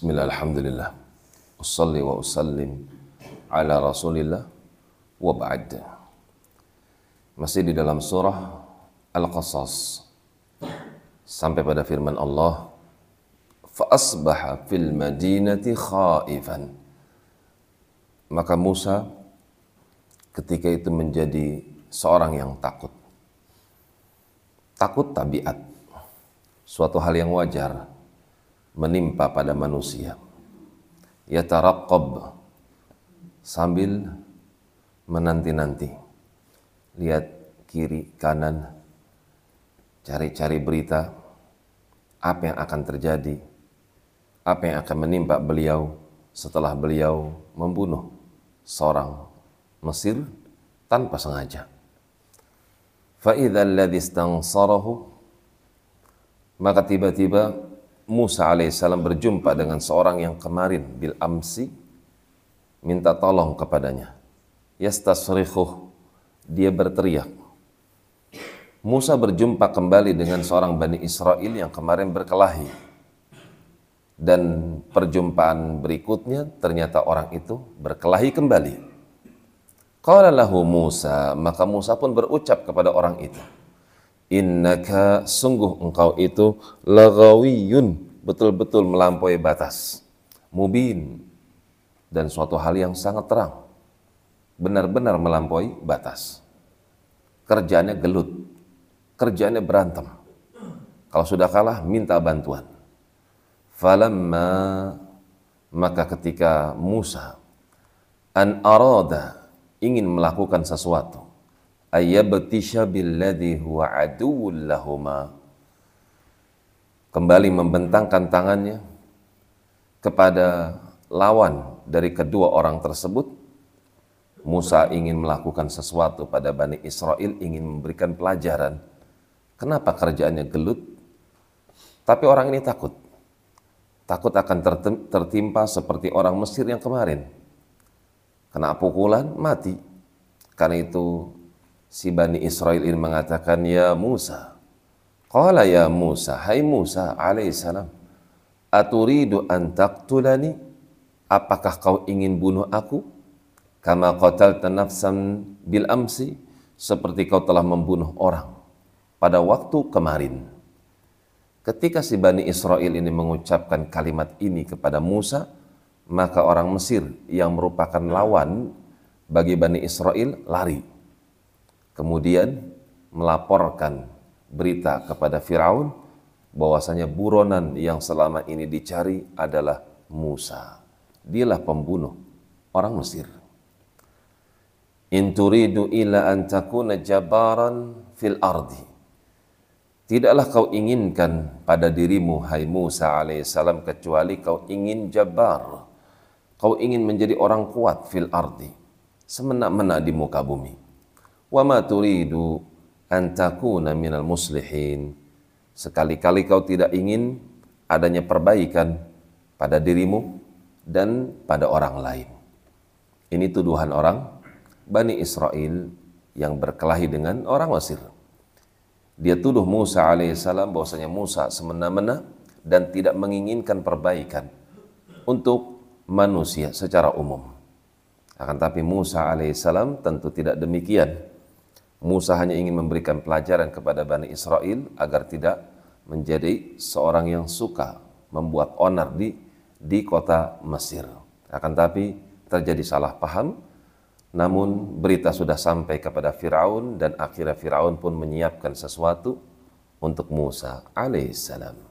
Bismillah, Alhamdulillah. Ussalli wa usallim ala rasulillah wa ba'd. Masih di dalam surah Al-Qasas. Sampai pada firman Allah, فَأَصْبَحَ فِي الْمَدِينَةِ خَائِفًا Maka Musa ketika itu menjadi seorang yang takut. Takut tabiat, suatu hal yang wajar menimpa pada manusia. Yataraqqab sambil menanti-nanti. Lihat kiri, kanan, cari-cari berita apa yang akan terjadi, apa yang akan menimpa beliau setelah beliau membunuh seorang Mesir tanpa sengaja. Fa'idha alladhi istansarahu maka tiba-tiba Musa alaihissalam berjumpa dengan seorang yang kemarin bil amsi minta tolong kepadanya. Yastasrikhuh dia berteriak. Musa berjumpa kembali dengan seorang Bani Israel yang kemarin berkelahi. Dan perjumpaan berikutnya ternyata orang itu berkelahi kembali. Qala lahu Musa, maka Musa pun berucap kepada orang itu. Innaka sungguh engkau itu lagawiyun, betul-betul melampaui batas. Mubin dan suatu hal yang sangat terang. Benar-benar melampaui batas. Kerjaannya gelut, kerjaannya berantem. Kalau sudah kalah minta bantuan. Falamma maka ketika Musa an arada ingin melakukan sesuatu ayyabtisha billadhi huwa kembali membentangkan tangannya kepada lawan dari kedua orang tersebut. Musa ingin melakukan sesuatu pada Bani Israel ingin memberikan pelajaran. Kenapa kerjaannya gelut? Tapi orang ini takut. Takut akan tertimpa seperti orang Mesir yang kemarin. Kena pukulan, mati. Karena itu si Bani Israel ini mengatakan, Ya Musa, Qala ya Musa, hai Musa alaihissalam, Aturidu an taqtulani? Apakah kau ingin bunuh aku? Kama qatalta nafsan bil amsi? Seperti kau telah membunuh orang pada waktu kemarin. Ketika si Bani Israel ini mengucapkan kalimat ini kepada Musa, maka orang Mesir yang merupakan lawan bagi Bani Israel lari. Kemudian melaporkan berita kepada Firaun bahwasanya buronan yang selama ini dicari adalah Musa. Dialah pembunuh orang Mesir. In turidu ila takuna jabaran fil ardi. Tidaklah kau inginkan pada dirimu, hai Musa alaihissalam, kecuali kau ingin jabar, Kau ingin menjadi orang kuat fil ardi, semena-mena di muka bumi. Wa ma turidu an takuna minal muslihin. Sekali-kali kau tidak ingin adanya perbaikan pada dirimu dan pada orang lain. Ini tuduhan orang Bani Israel yang berkelahi dengan orang Mesir. Dia tuduh Musa alaihissalam bahwasanya Musa semena-mena dan tidak menginginkan perbaikan untuk manusia secara umum. Akan tapi Musa alaihissalam tentu tidak demikian. Musa hanya ingin memberikan pelajaran kepada Bani Israel agar tidak menjadi seorang yang suka membuat onar di di kota Mesir. Akan tapi terjadi salah paham, namun berita sudah sampai kepada Firaun dan akhirnya Firaun pun menyiapkan sesuatu untuk Musa alaihissalam.